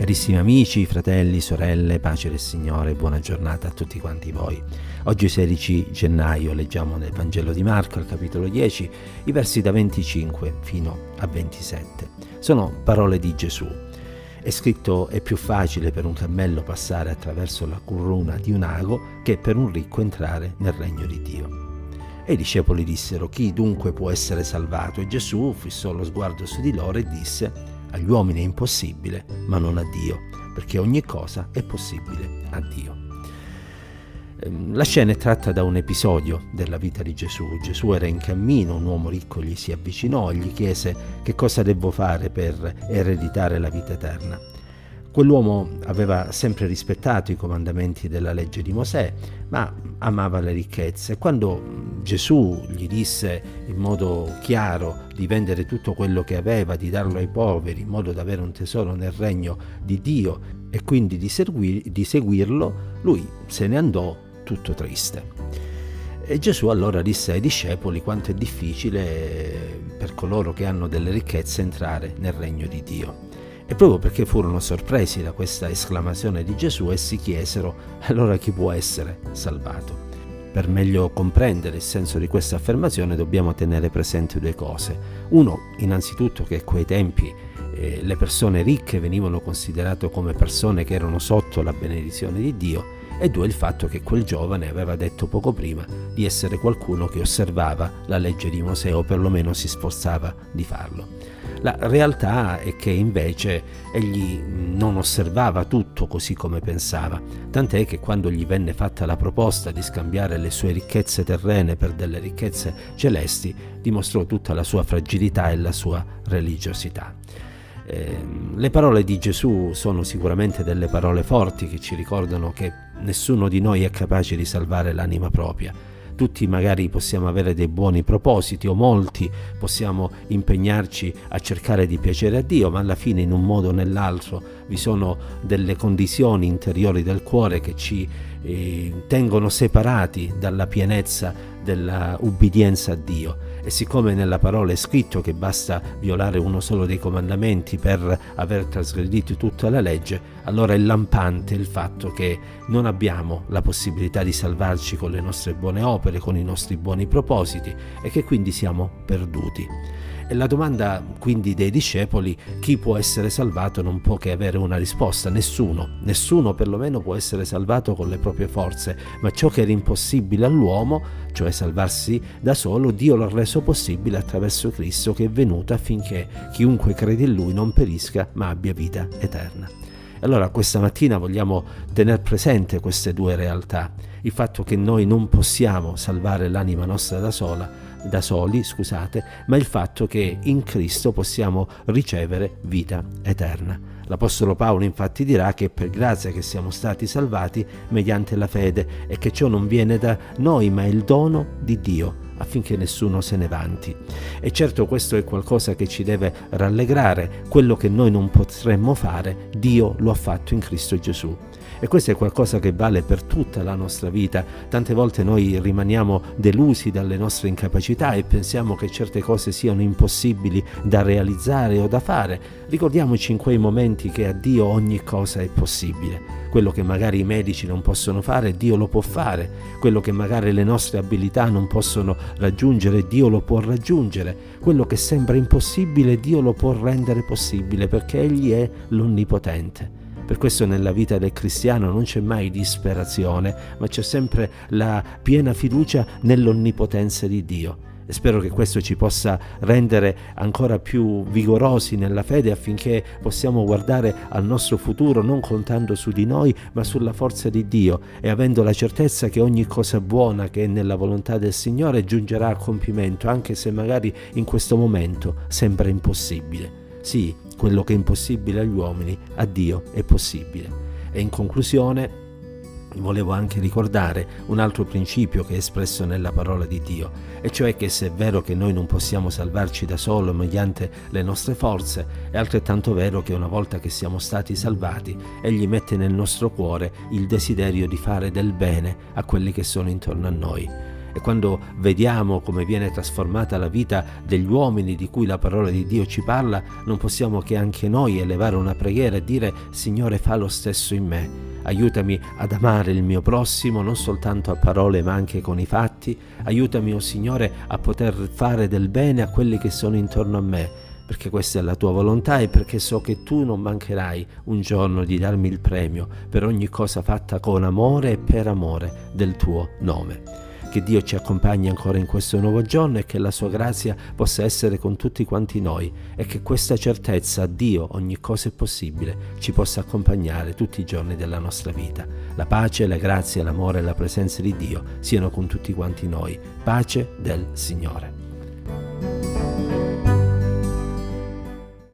Carissimi amici, fratelli, sorelle, pace del Signore, buona giornata a tutti quanti voi. Oggi 16 gennaio leggiamo nel Vangelo di Marco, al capitolo 10, i versi da 25 fino a 27. Sono parole di Gesù. È scritto è più facile per un cammello passare attraverso la curruna di un ago che per un ricco entrare nel regno di Dio. E i discepoli dissero, chi dunque può essere salvato? E Gesù fissò lo sguardo su di loro e disse, agli uomini è impossibile, ma non a Dio, perché ogni cosa è possibile a Dio. Ehm, la scena è tratta da un episodio della vita di Gesù. Gesù era in cammino, un uomo ricco gli si avvicinò e gli chiese che cosa devo fare per ereditare la vita eterna. Quell'uomo aveva sempre rispettato i comandamenti della legge di Mosè, ma amava le ricchezze. Quando Gesù gli disse in modo chiaro di vendere tutto quello che aveva, di darlo ai poveri, in modo da avere un tesoro nel regno di Dio e quindi di, seguir, di seguirlo, lui se ne andò tutto triste. E Gesù allora disse ai discepoli quanto è difficile per coloro che hanno delle ricchezze entrare nel regno di Dio. E proprio perché furono sorpresi da questa esclamazione di Gesù, essi chiesero, allora chi può essere salvato? Per meglio comprendere il senso di questa affermazione dobbiamo tenere presente due cose. Uno, innanzitutto che a quei tempi eh, le persone ricche venivano considerate come persone che erano sotto la benedizione di Dio e due il fatto che quel giovane aveva detto poco prima di essere qualcuno che osservava la legge di Mosè o perlomeno si sforzava di farlo. La realtà è che invece egli non osservava tutto così come pensava, tant'è che quando gli venne fatta la proposta di scambiare le sue ricchezze terrene per delle ricchezze celesti, dimostrò tutta la sua fragilità e la sua religiosità. Eh, le parole di Gesù sono sicuramente delle parole forti che ci ricordano che nessuno di noi è capace di salvare l'anima propria tutti magari possiamo avere dei buoni propositi o molti possiamo impegnarci a cercare di piacere a Dio, ma alla fine in un modo o nell'altro vi sono delle condizioni interiori del cuore che ci eh, tengono separati dalla pienezza della ubbidienza a Dio. E siccome nella parola è scritto che basta violare uno solo dei comandamenti per aver trasgredito tutta la legge, allora è lampante il fatto che non abbiamo la possibilità di salvarci con le nostre buone opere, con i nostri buoni propositi e che quindi siamo perduti. E la domanda quindi dei discepoli, chi può essere salvato, non può che avere una risposta, nessuno, nessuno perlomeno può essere salvato con le proprie forze, ma ciò che era impossibile all'uomo, cioè salvarsi da solo, Dio l'ha reso possibile attraverso Cristo che è venuto affinché chiunque crede in Lui non perisca ma abbia vita eterna. Allora questa mattina vogliamo tenere presente queste due realtà, il fatto che noi non possiamo salvare l'anima nostra da sola, da soli, scusate, ma il fatto che in Cristo possiamo ricevere vita eterna. L'Apostolo Paolo infatti dirà che per grazia che siamo stati salvati mediante la fede e che ciò non viene da noi ma è il dono di Dio affinché nessuno se ne vanti. E certo questo è qualcosa che ci deve rallegrare, quello che noi non potremmo fare, Dio lo ha fatto in Cristo Gesù. E questo è qualcosa che vale per tutta la nostra vita. Tante volte noi rimaniamo delusi dalle nostre incapacità e pensiamo che certe cose siano impossibili da realizzare o da fare. Ricordiamoci in quei momenti che a Dio ogni cosa è possibile. Quello che magari i medici non possono fare, Dio lo può fare. Quello che magari le nostre abilità non possono raggiungere, Dio lo può raggiungere. Quello che sembra impossibile, Dio lo può rendere possibile perché Egli è l'Onnipotente. Per questo nella vita del cristiano non c'è mai disperazione, ma c'è sempre la piena fiducia nell'onnipotenza di Dio. E spero che questo ci possa rendere ancora più vigorosi nella fede affinché possiamo guardare al nostro futuro non contando su di noi, ma sulla forza di Dio e avendo la certezza che ogni cosa buona che è nella volontà del Signore giungerà a compimento, anche se magari in questo momento sembra impossibile. Sì, quello che è impossibile agli uomini, a Dio è possibile. E in conclusione volevo anche ricordare un altro principio che è espresso nella parola di Dio, e cioè che se è vero che noi non possiamo salvarci da solo mediante le nostre forze, è altrettanto vero che una volta che siamo stati salvati, Egli mette nel nostro cuore il desiderio di fare del bene a quelli che sono intorno a noi E quando vediamo come viene trasformata la vita degli uomini di cui la parola di Dio ci parla, non possiamo che anche noi elevare una preghiera e dire Signore fa lo stesso in me. Aiutami ad amare il mio prossimo non soltanto a parole ma anche con i fatti. Aiutami, oh Signore, a poter fare del bene a quelli che sono intorno a me perché questa è la tua volontà e perché so che tu non mancherai un giorno di darmi il premio per ogni cosa fatta con amore e per amore del tuo nome. Che Dio ci accompagni ancora in questo nuovo giorno e che la sua grazia possa essere con tutti quanti noi e che questa certezza, Dio, ogni cosa è possibile, ci possa accompagnare tutti i giorni della nostra vita. La pace, la grazia, l'amore e la presenza di Dio siano con tutti quanti noi. Pace del Signore.